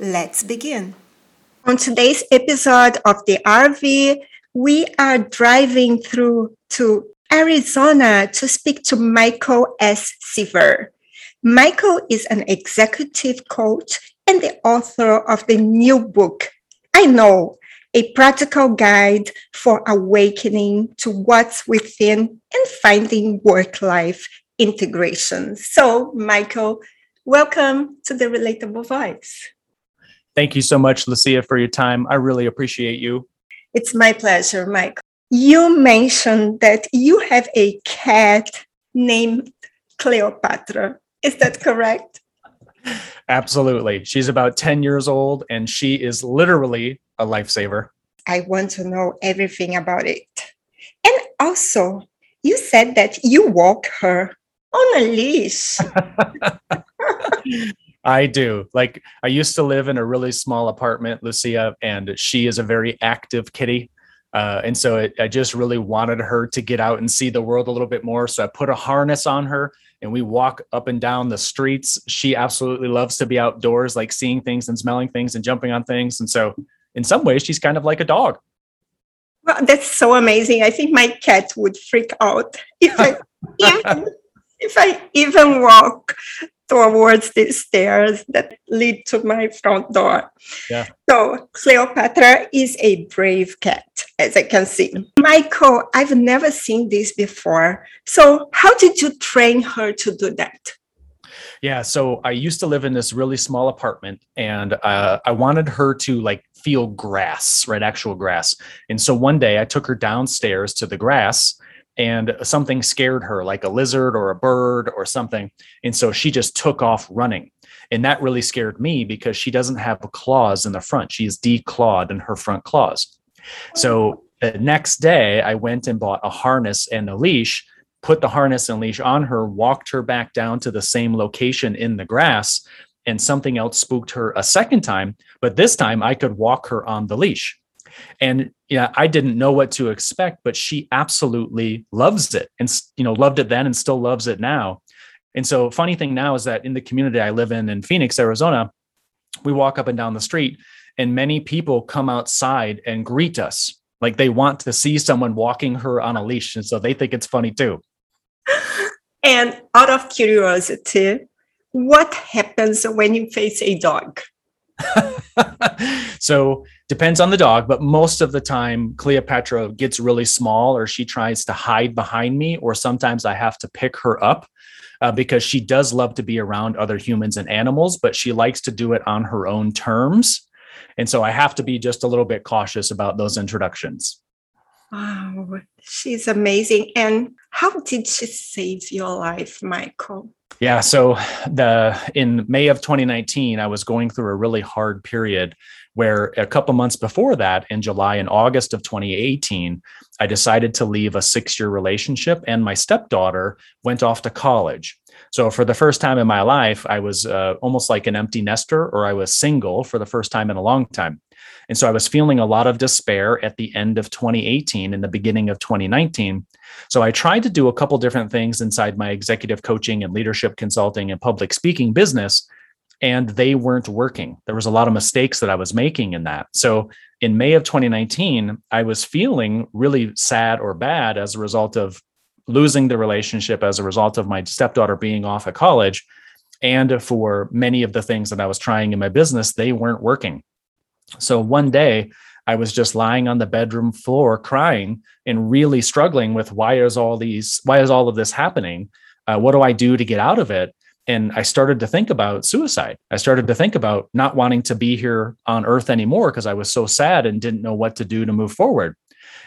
Let's begin. On today's episode of the RV, we are driving through to Arizona to speak to Michael S. Seaver. Michael is an executive coach and the author of the new book, I Know, a practical guide for awakening to what's within and finding work life integration. So, Michael, welcome to the Relatable Voice. Thank you so much, Lucia, for your time. I really appreciate you. It's my pleasure, Mike. You mentioned that you have a cat named Cleopatra. Is that correct? Absolutely. She's about 10 years old and she is literally a lifesaver. I want to know everything about it. And also, you said that you walk her on a leash. I do. Like I used to live in a really small apartment, Lucia, and she is a very active kitty. Uh, and so it, I just really wanted her to get out and see the world a little bit more. So I put a harness on her and we walk up and down the streets. She absolutely loves to be outdoors, like seeing things and smelling things and jumping on things. And so in some ways, she's kind of like a dog. Well, that's so amazing. I think my cat would freak out if I, if I even walk towards the stairs that lead to my front door. Yeah. So Cleopatra is a brave cat, as I can see. Michael, I've never seen this before. So how did you train her to do that? Yeah, so I used to live in this really small apartment, and uh, I wanted her to like feel grass, right, actual grass. And so one day I took her downstairs to the grass, and something scared her, like a lizard or a bird or something. And so she just took off running. And that really scared me because she doesn't have claws in the front. She is declawed in her front claws. So the next day, I went and bought a harness and a leash, put the harness and leash on her, walked her back down to the same location in the grass, and something else spooked her a second time. But this time I could walk her on the leash. And yeah, I didn't know what to expect, but she absolutely loves it and you know loved it then and still loves it now. And so funny thing now is that in the community I live in in Phoenix, Arizona, we walk up and down the street and many people come outside and greet us like they want to see someone walking her on a leash and so they think it's funny too. And out of curiosity, what happens when you face a dog? so depends on the dog, but most of the time Cleopatra gets really small or she tries to hide behind me, or sometimes I have to pick her up uh, because she does love to be around other humans and animals, but she likes to do it on her own terms. And so I have to be just a little bit cautious about those introductions. Wow, she's amazing. And how did she save your life, Michael? Yeah, so the in May of 2019, I was going through a really hard period where a couple months before that, in July and August of 2018, I decided to leave a six-year relationship, and my stepdaughter went off to college. So for the first time in my life, I was uh, almost like an empty nester, or I was single for the first time in a long time. And so I was feeling a lot of despair at the end of 2018 and the beginning of 2019. So I tried to do a couple different things inside my executive coaching and leadership consulting and public speaking business, and they weren't working. There was a lot of mistakes that I was making in that. So in May of 2019, I was feeling really sad or bad as a result of losing the relationship as a result of my stepdaughter being off at college. And for many of the things that I was trying in my business, they weren't working. So one day I was just lying on the bedroom floor crying and really struggling with why is all these why is all of this happening? Uh, what do I do to get out of it? And I started to think about suicide. I started to think about not wanting to be here on earth anymore because I was so sad and didn't know what to do to move forward.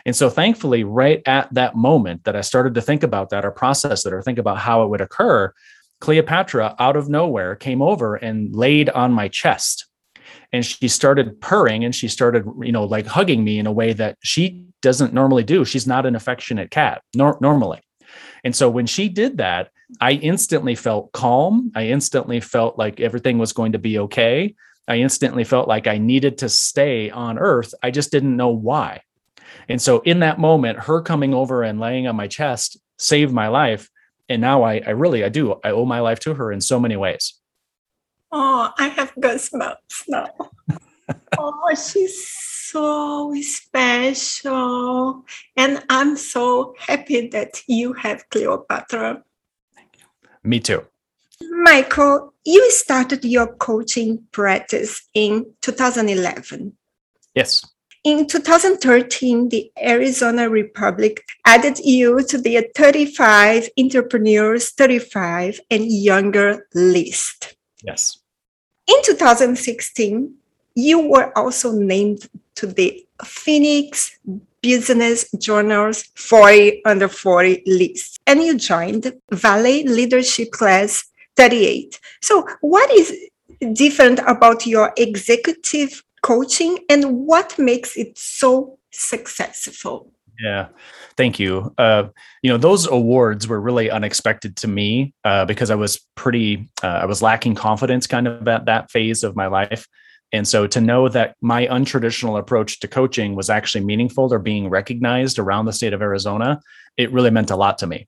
And so thankfully, right at that moment that I started to think about that or process it or think about how it would occur, Cleopatra out of nowhere came over and laid on my chest and she started purring and she started you know like hugging me in a way that she doesn't normally do. She's not an affectionate cat nor- normally. And so when she did that i instantly felt calm. I instantly felt like everything was going to be okay. I instantly felt like i needed to stay on earth. I just didn't know why. And so in that moment her coming over and laying on my chest saved my life. And now i, I really i do i owe my life to her in so many ways Oh, I have goosebumps now. oh, she's so special. And I'm so happy that you have Cleopatra. Thank you. Me too. Michael, you started your coaching practice in 2011. Yes. In 2013, the Arizona Republic added you to the 35 entrepreneurs 35 and younger list. Yes. In 2016, you were also named to the Phoenix Business Journal's 40 under 40 list, and you joined Valley Leadership Class 38. So, what is different about your executive coaching and what makes it so successful? Yeah, thank you. Uh, you know, those awards were really unexpected to me uh, because I was pretty, uh, I was lacking confidence kind of at that phase of my life. And so to know that my untraditional approach to coaching was actually meaningful or being recognized around the state of Arizona, it really meant a lot to me.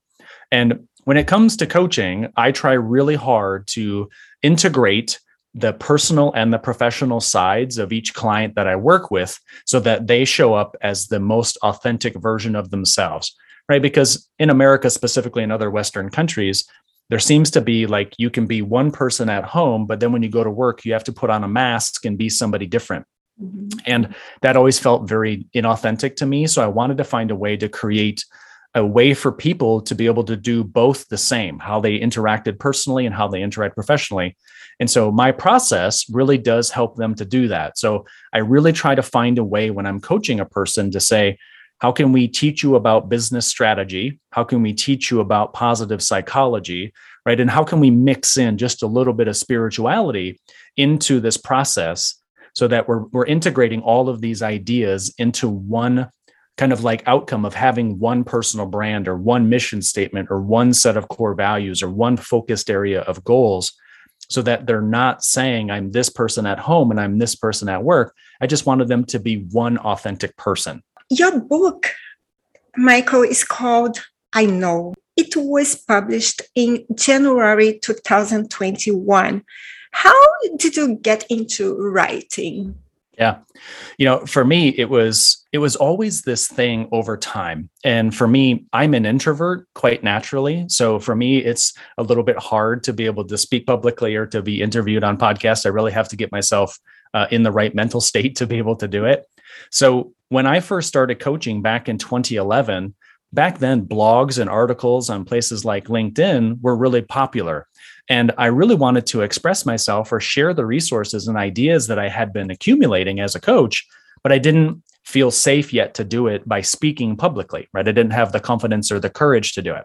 And when it comes to coaching, I try really hard to integrate the personal and the professional sides of each client that I work with so that they show up as the most authentic version of themselves, right? Because in America, specifically in other Western countries, there seems to be like you can be one person at home, but then when you go to work, you have to put on a mask and be somebody different. Mm-hmm. And that always felt very inauthentic to me. So I wanted to find a way to create a way for people to be able to do both the same, how they interacted personally and how they interact professionally. And so my process really does help them to do that. So I really try to find a way when I'm coaching a person to say, how can we teach you about business strategy? How can we teach you about positive psychology? Right. And how can we mix in just a little bit of spirituality into this process so that we're, we're integrating all of these ideas into one kind of like outcome of having one personal brand or one mission statement or one set of core values or one focused area of goals so that they're not saying I'm this person at home and I'm this person at work. I just wanted them to be one authentic person. Your book, Michael, is called I Know. It was published in January 2021. How did you get into writing? Yeah. You know, for me it was it was always this thing over time. And for me, I'm an introvert quite naturally. So for me it's a little bit hard to be able to speak publicly or to be interviewed on podcasts. I really have to get myself uh, in the right mental state to be able to do it. So when I first started coaching back in 2011, back then blogs and articles on places like LinkedIn were really popular. And I really wanted to express myself or share the resources and ideas that I had been accumulating as a coach, but I didn't feel safe yet to do it by speaking publicly, right? I didn't have the confidence or the courage to do it.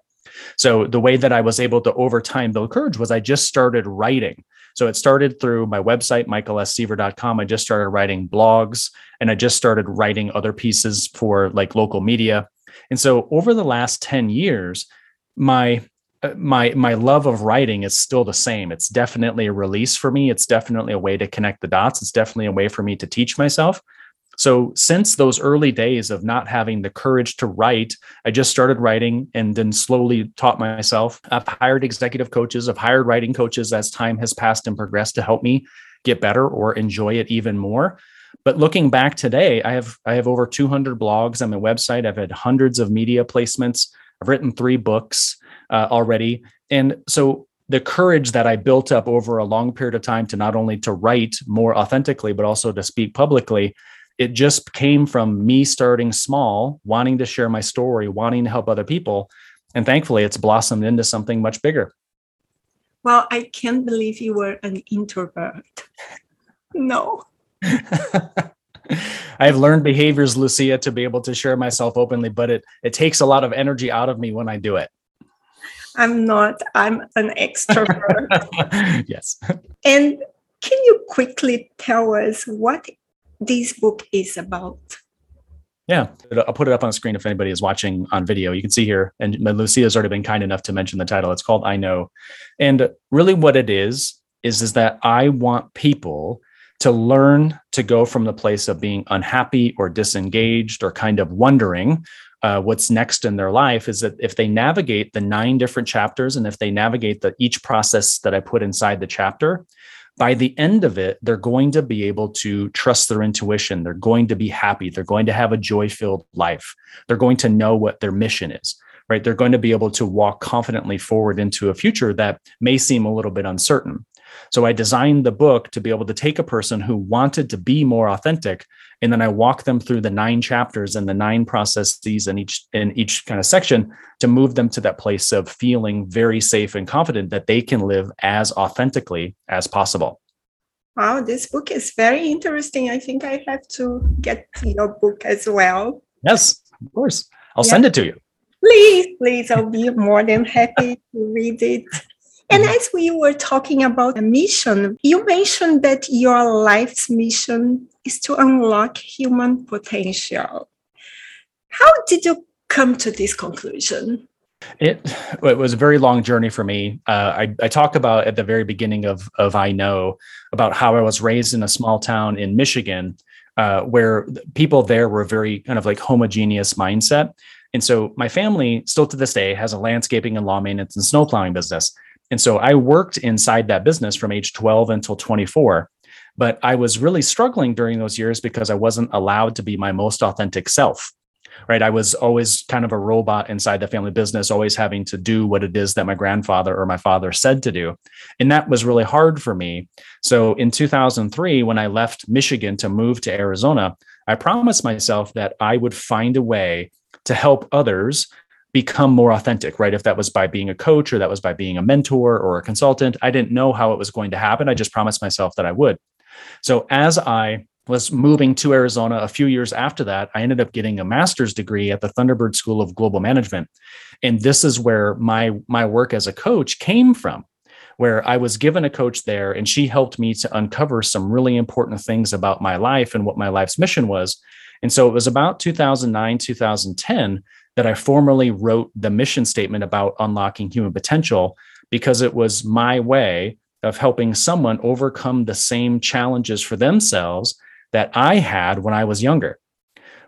So the way that I was able to over time build courage was I just started writing. So it started through my website, michaelsseaver.com. I just started writing blogs and I just started writing other pieces for like local media. And so over the last 10 years, my Uh, my my love of writing is still the same. It's definitely a release for me. It's definitely a way to connect the dots. It's definitely a way for me to teach myself. So since those early days of not having the courage to write i just started writing and then slowly taught myself. I've hired executive coaches. I've hired writing coaches as time has passed and progressed to help me get better or enjoy it even more. But looking back today i have i have over 200 blogs on my website. I've had hundreds of media placements. I've written three books uh, already. And so the courage that I built up over a long period of time to not only to write more authentically, but also to speak publicly, it just came from me starting small, wanting to share my story, wanting to help other people. And thankfully, it's blossomed into something much bigger. Well, I can't believe you were an introvert. No. I have learned behaviors, Lucia, to be able to share myself openly, but it it takes a lot of energy out of me when I do it. I'm not. I'm an extrovert. yes. And can you quickly tell us what this book is about? Yeah, I'll put it up on the screen if anybody is watching on video. You can see here, and Lucia has already been kind enough to mention the title. It's called I Know. And really, what it is, is, is that I want people to learn to go from the place of being unhappy or disengaged or kind of wondering uh, what's next in their life is that if they navigate the nine different chapters and if they navigate the each process that I put inside the chapter, by the end of it, they're going to be able to trust their intuition. They're going to be happy. They're going to have a joy filled life. They're going to know what their mission is, right? They're going to be able to walk confidently forward into a future that may seem a little bit uncertain. So I designed the book to be able to take a person who wanted to be more authentic and then I walk them through the nine chapters and the nine processes in each in each kind of section to move them to that place of feeling very safe and confident that they can live as authentically as possible. Wow, this book is very interesting. I think I have to get your book as well. Yes, of course. I'll yeah. send it to you. Please, please, I'll be more than happy to read it. And mm-hmm. as we were talking about a mission, you mentioned that your life's mission is to unlock human potential. How did you come to this conclusion? It, it was a very long journey for me. Uh, I, I talk about at the very beginning of, of I Know about how I was raised in a small town in Michigan uh, where people there were very kind of like homogeneous mindset. And so my family still to this day has a landscaping and lawn maintenance and snow plowing business. And so I worked inside that business from age 12 until 24. But I was really struggling during those years because I wasn't allowed to be my most authentic self. Right. I was always kind of a robot inside the family business, always having to do what it is that my grandfather or my father said to do. And that was really hard for me. So in 2003, when I left Michigan to move to Arizona, I promised myself that I would find a way to help others become more authentic, right? If that was by being a coach or that was by being a mentor or a consultant, I didn't know how it was going to happen. I just promised myself that I would. So as I was moving to Arizona a few years after that, I ended up getting a master's degree at the Thunderbird School of Global Management. And this is where my my work as a coach came from where I was given a coach there and she helped me to uncover some really important things about my life and what my life's mission was. And so it was about 2009, 2010 that I formally wrote the mission statement about unlocking human potential because it was my way of helping someone overcome the same challenges for themselves that I had when I was younger.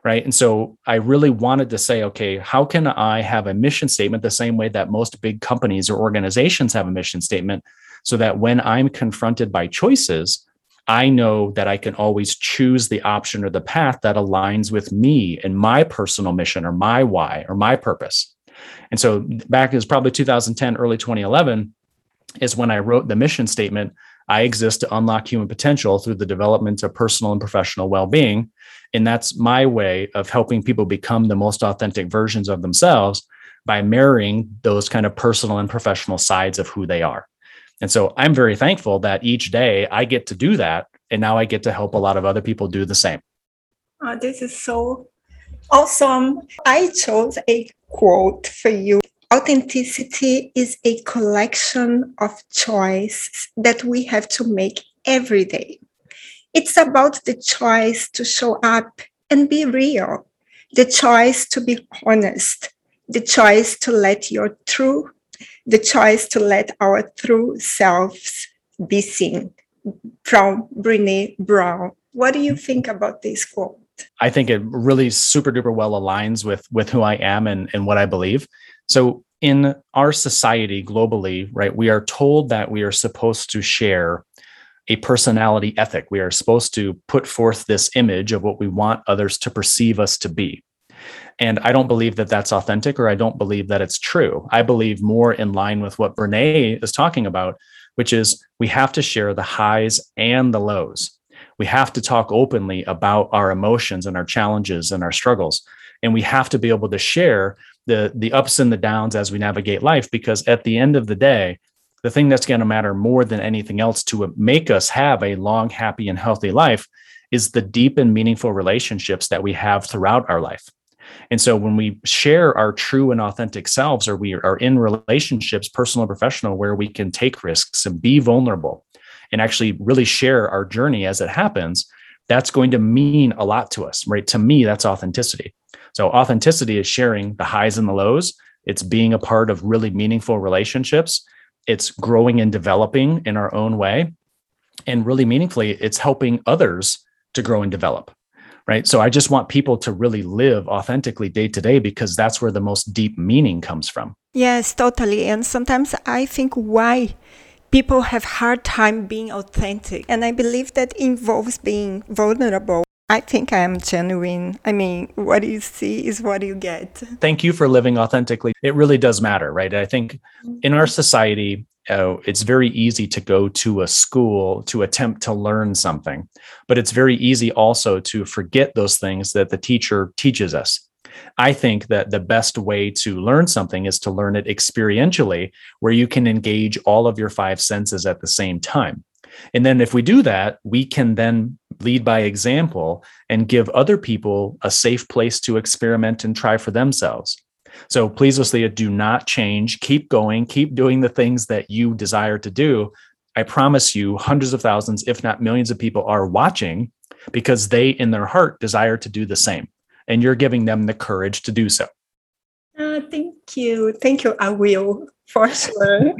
Right. And so I really wanted to say, okay, how can I have a mission statement the same way that most big companies or organizations have a mission statement so that when I'm confronted by choices, I know that I can always choose the option or the path that aligns with me and my personal mission or my why or my purpose. And so back is probably 2010, early 2011 is when I wrote the mission statement. I exist to unlock human potential through the development of personal and professional well being. And that's my way of helping people become the most authentic versions of themselves by marrying those kind of personal and professional sides of who they are. And so I'm very thankful that each day I get to do that. And now I get to help a lot of other people do the same. Oh, this is so awesome. I chose a quote for you. Authenticity is a collection of choices that we have to make every day. It's about the choice to show up and be real, the choice to be honest, the choice to let your true the choice to let our true selves be seen from Brene Brown. What do you think about this quote? I think it really super duper well aligns with with who I am and, and what I believe. So in our society globally, right, we are told that we are supposed to share a personality ethic. We are supposed to put forth this image of what we want others to perceive us to be. And I don't believe that that's authentic or I don't believe that it's true. I believe more in line with what Brene is talking about, which is we have to share the highs and the lows. We have to talk openly about our emotions and our challenges and our struggles. And we have to be able to share the, the ups and the downs as we navigate life, because at the end of the day, the thing that's going to matter more than anything else to make us have a long, happy, and healthy life is the deep and meaningful relationships that we have throughout our life. And so when we share our true and authentic selves, or we are in relationships, personal and professional, where we can take risks and be vulnerable and actually really share our journey as it happens, that's going to mean a lot to us, right? To me, that's authenticity. So, authenticity is sharing the highs and the lows, it's being a part of really meaningful relationships, it's growing and developing in our own way. And really meaningfully, it's helping others to grow and develop right so i just want people to really live authentically day to day because that's where the most deep meaning comes from yes totally and sometimes i think why people have hard time being authentic and i believe that involves being vulnerable I think I am genuine. I mean, what you see is what you get. Thank you for living authentically. It really does matter, right? I think in our society, uh, it's very easy to go to a school to attempt to learn something, but it's very easy also to forget those things that the teacher teaches us. I think that the best way to learn something is to learn it experientially, where you can engage all of your five senses at the same time. And then if we do that, we can then lead by example and give other people a safe place to experiment and try for themselves. So please, Lucia, do not change. Keep going. Keep doing the things that you desire to do. I promise you, hundreds of thousands, if not millions of people are watching because they, in their heart, desire to do the same. And you're giving them the courage to do so. Uh, thank you. Thank you. I will, for sure.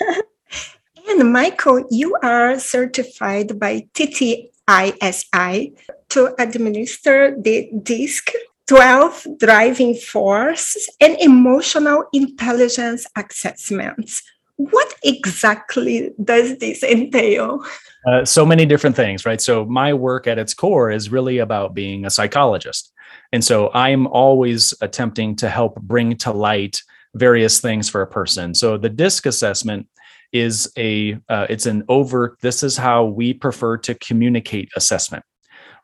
and Michael, you are certified by TTISI to administer the DISC 12 driving force and emotional intelligence assessments. What exactly does this entail? Uh, so many different things, right? So, my work at its core is really about being a psychologist. And so, I'm always attempting to help bring to light various things for a person. So, the DISC assessment is a uh, it's an overt this is how we prefer to communicate assessment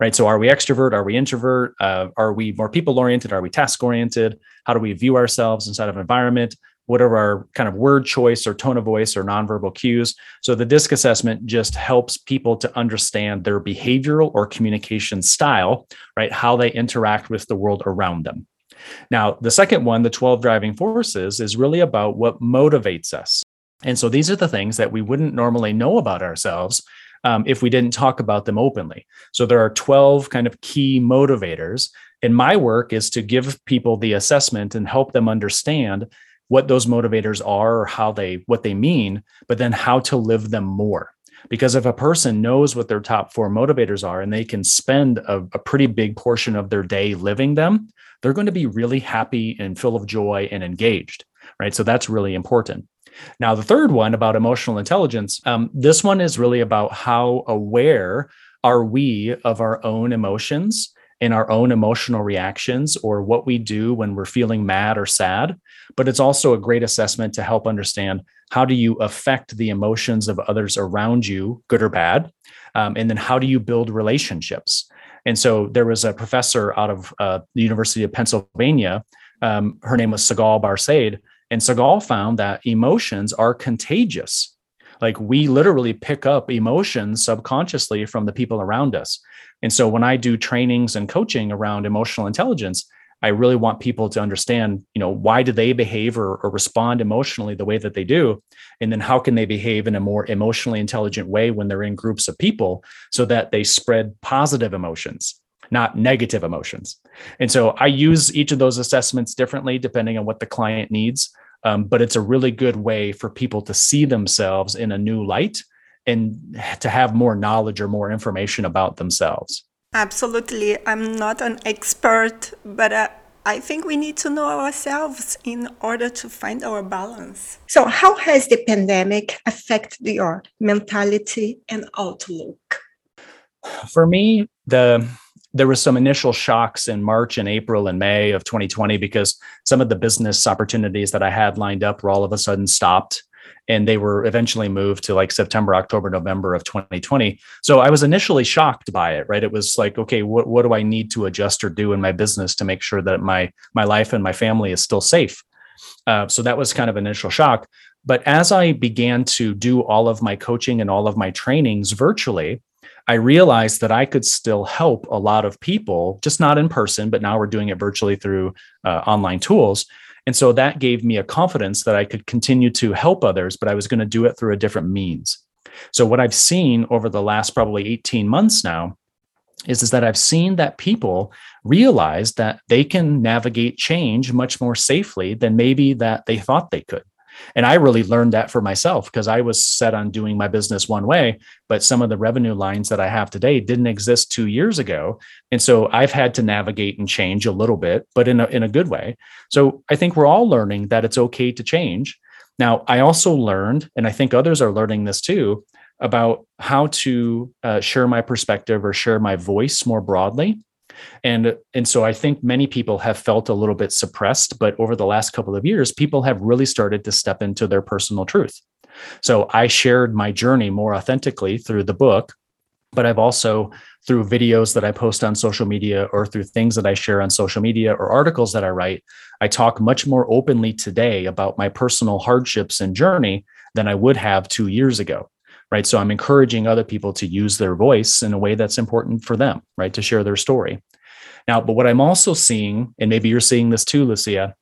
right? So, are we extrovert? Are we introvert? Uh, are we more people oriented? Are we task oriented? How do we view ourselves inside of an environment? What are our kind of word choice or tone of voice or nonverbal cues? So, the DISC assessment just helps people to understand their behavioral or communication style, right? How they interact with the world around them. Now, the second one, the 12 driving forces, is really about what motivates us. And so these are the things that we wouldn't normally know about ourselves um, if we didn't talk about them openly. So there are 12 kind of key motivators. And my work is to give people the assessment and help them understand what those motivators are or how they what they mean, but then how to live them more. Because if a person knows what their top four motivators are and they can spend a, a pretty big portion of their day living them, they're going to be really happy and full of joy and engaged. Right. So that's really important. Now, the third one about emotional intelligence, um, this one is really about how aware are we of our own emotions and our own emotional reactions or what we do when we're feeling mad or sad. But it's also a great assessment to help understand how do you affect the emotions of others around you, good or bad? Um, and then how do you build relationships? And so there was a professor out of uh, the University of Pennsylvania. Um, her name was Sigal Barsade, and Sigal found that emotions are contagious. Like we literally pick up emotions subconsciously from the people around us. And so when I do trainings and coaching around emotional intelligence, I really want people to understand, you know, why do they behave or, or, respond emotionally the way that they do? And then how can they behave in a more emotionally intelligent way when they're in groups of people so that they spread positive emotions, not negative emotions. And so I use each of those assessments differently depending on what the client needs. Um, but it's a really good way for people to see themselves in a new light and to have more knowledge or more information about themselves. Absolutely. I'm not an expert, but uh, I think we need to know ourselves in order to find our balance. So, how has the pandemic affected your mentality and outlook? For me, the there was some initial shocks in March and April and May of 2020 because some of the business opportunities that I had lined up were all of a sudden stopped and they were eventually moved to like September, October, November of 2020. So I was initially shocked by it, right? It was like, okay, what, what do I need to adjust or do in my business to make sure that my my life and my family is still safe? Uh, so that was kind of initial shock. But as I began to do all of my coaching and all of my trainings virtually, I realized that I could still help a lot of people, just not in person, but now we're doing it virtually through uh, online tools. And so that gave me a confidence that I could continue to help others, but I was going to do it through a different means. So what I've seen over the last probably 18 months now is, is that I've seen that people realize that they can navigate change much more safely than maybe that they thought they could. And I really learned that for myself because I was set on doing my business one way, but some of the revenue lines that I have today didn't exist two years ago. And so I've had to navigate and change a little bit, but in a, in a good way. So I think we're all learning that it's okay to change. Now, I also learned, and I think others are learning this too, about how to uh, share my perspective or share my voice more broadly and and so i think many people have felt a little bit suppressed but over the last couple of years people have really started to step into their personal truth. So i shared my journey more authentically through the book but i've also through videos that i post on social media or through things that i share on social media or articles that i write i talk much more openly today about my personal hardships and journey than i would have 2 years ago right? So i'm encouraging other people to use their voice in a way that's important for them right? To share their story. Now but what i'm also seeing and maybe you're seeing this too lucia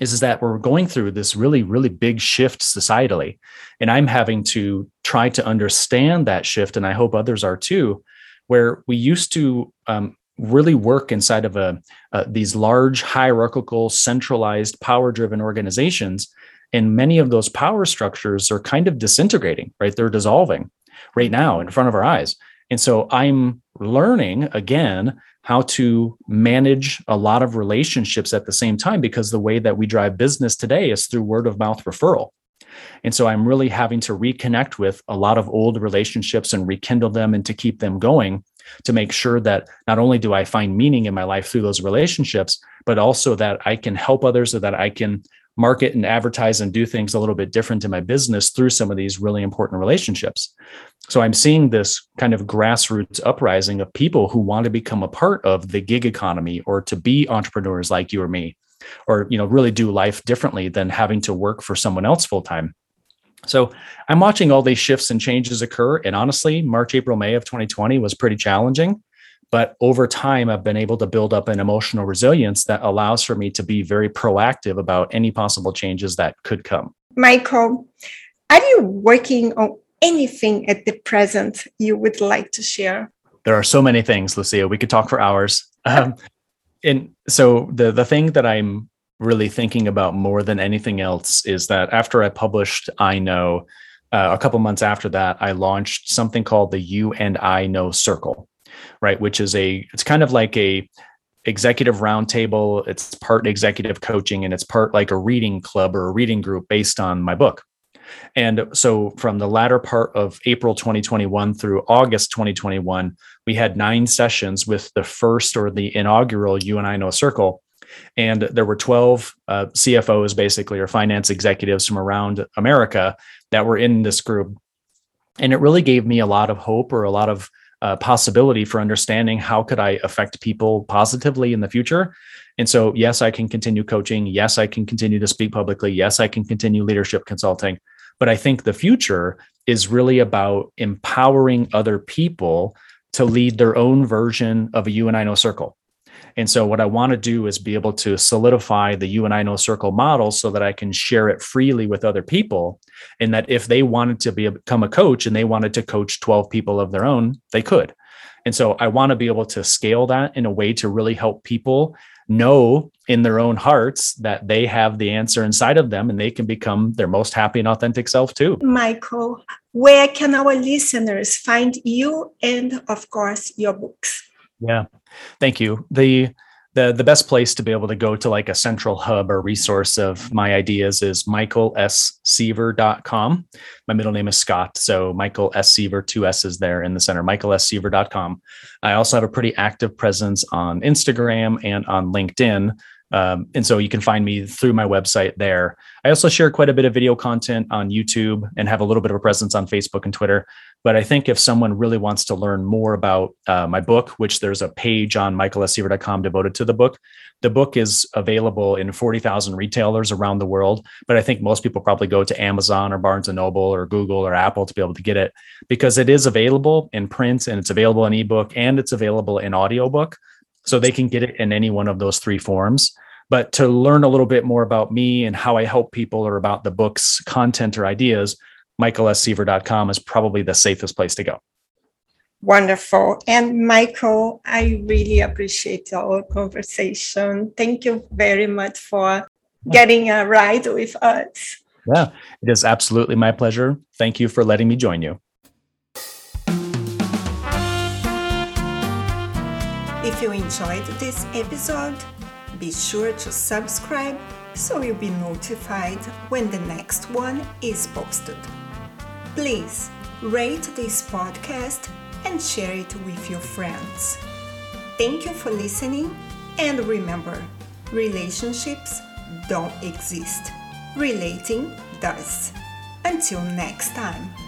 is, is that we're going through this really really big shift societally. And i'm having to try to understand that shift and i hope others are too where we used to um, really work inside of a, uh, these large hierarchical centralized power driven organizations and many of those power structures are kind of disintegrating, right? They're dissolving right now in front of our eyes. And so I'm learning again how to manage a lot of relationships at the same time because the way that we drive business today is through word of mouth referral. And so I'm really having to reconnect with a lot of old relationships and rekindle them and to keep them going to make sure that not only do I find meaning in my life through those relationships, but also that I can help others so that I can market and advertise and do things a little bit different in my business through some of these really important relationships. So I'm seeing this kind of grassroots uprising of people who want to become a part of the gig economy or to be entrepreneurs like you or me or you know really do life differently than having to work for someone else full time. So I'm watching all these shifts and changes occur and honestly March April May of 2020 was pretty challenging but over time, I've been able to build up an emotional resilience that allows for me to be very proactive about any possible changes that could come. Michael, are you working on anything at the present you would like to share? There are so many things, Lucia. We could talk for hours. Um, and so the the thing that I'm really thinking about more than anything else is that after I published I Know, uh, a couple months after that, I launched something called the You and I Know Circle right? Which is a it's kind of like a executive roundtable. It's part executive coaching and it's part like a reading club or a reading group based on my book. And so from the latter part of April 2021 through August 2021, we had nine sessions with the first or the inaugural You and I Know Circle. And there were 12 uh, CFOs, basically, or finance executives from around America that were in this group. And it really gave me a lot of hope or a lot of uh, possibility for understanding how could I affect people positively in the future. And so, yes, I can continue coaching. Yes, I can continue to speak publicly. Yes, I can continue leadership consulting. But I think the future is really about empowering other people to lead their own version of a you and I know circle. And so, what I want to do is be able to solidify the you and I know circle model so that I can share it freely with other people. And that if they wanted to be, become a coach and they wanted to coach 12 people of their own, they could. And so, I want to be able to scale that in a way to really help people know in their own hearts that they have the answer inside of them and they can become their most happy and authentic self too. Michael, where can our listeners find you and, of course, your books? Yeah. Thank you. The the the best place to be able to go to like a central hub or resource of my ideas is michaelsseaver.com. My middle name is Scott. So Michael S. Seaver, two S's there in the center, michaelsseaver.com. I also have a pretty active presence on Instagram and on LinkedIn. Um, and so you can find me through my website there. I also share quite a bit of video content on YouTube and have a little bit of a presence on Facebook and Twitter. But I think if someone really wants to learn more about uh, my book, which there's a page on michaelsseaver.com devoted to the book, the book is available in 40,000 retailers around the world. But I think most people probably go to Amazon or Barnes and Noble or Google or Apple to be able to get it because it is available in print and it's available in ebook and it's available in audiobook. So they can get it in any one of those three forms. But to learn a little bit more about me and how I help people or about the book's content or ideas, michaelsseaver.com is probably the safest place to go. Wonderful. And Michael, I really appreciate our conversation. Thank you very much for getting a ride with us. Yeah, it is absolutely my pleasure. Thank you for letting me join you. If you enjoyed this episode, be sure to subscribe so you'll be notified when the next one is posted. Please rate this podcast and share it with your friends. Thank you for listening, and remember relationships don't exist, relating does. Until next time.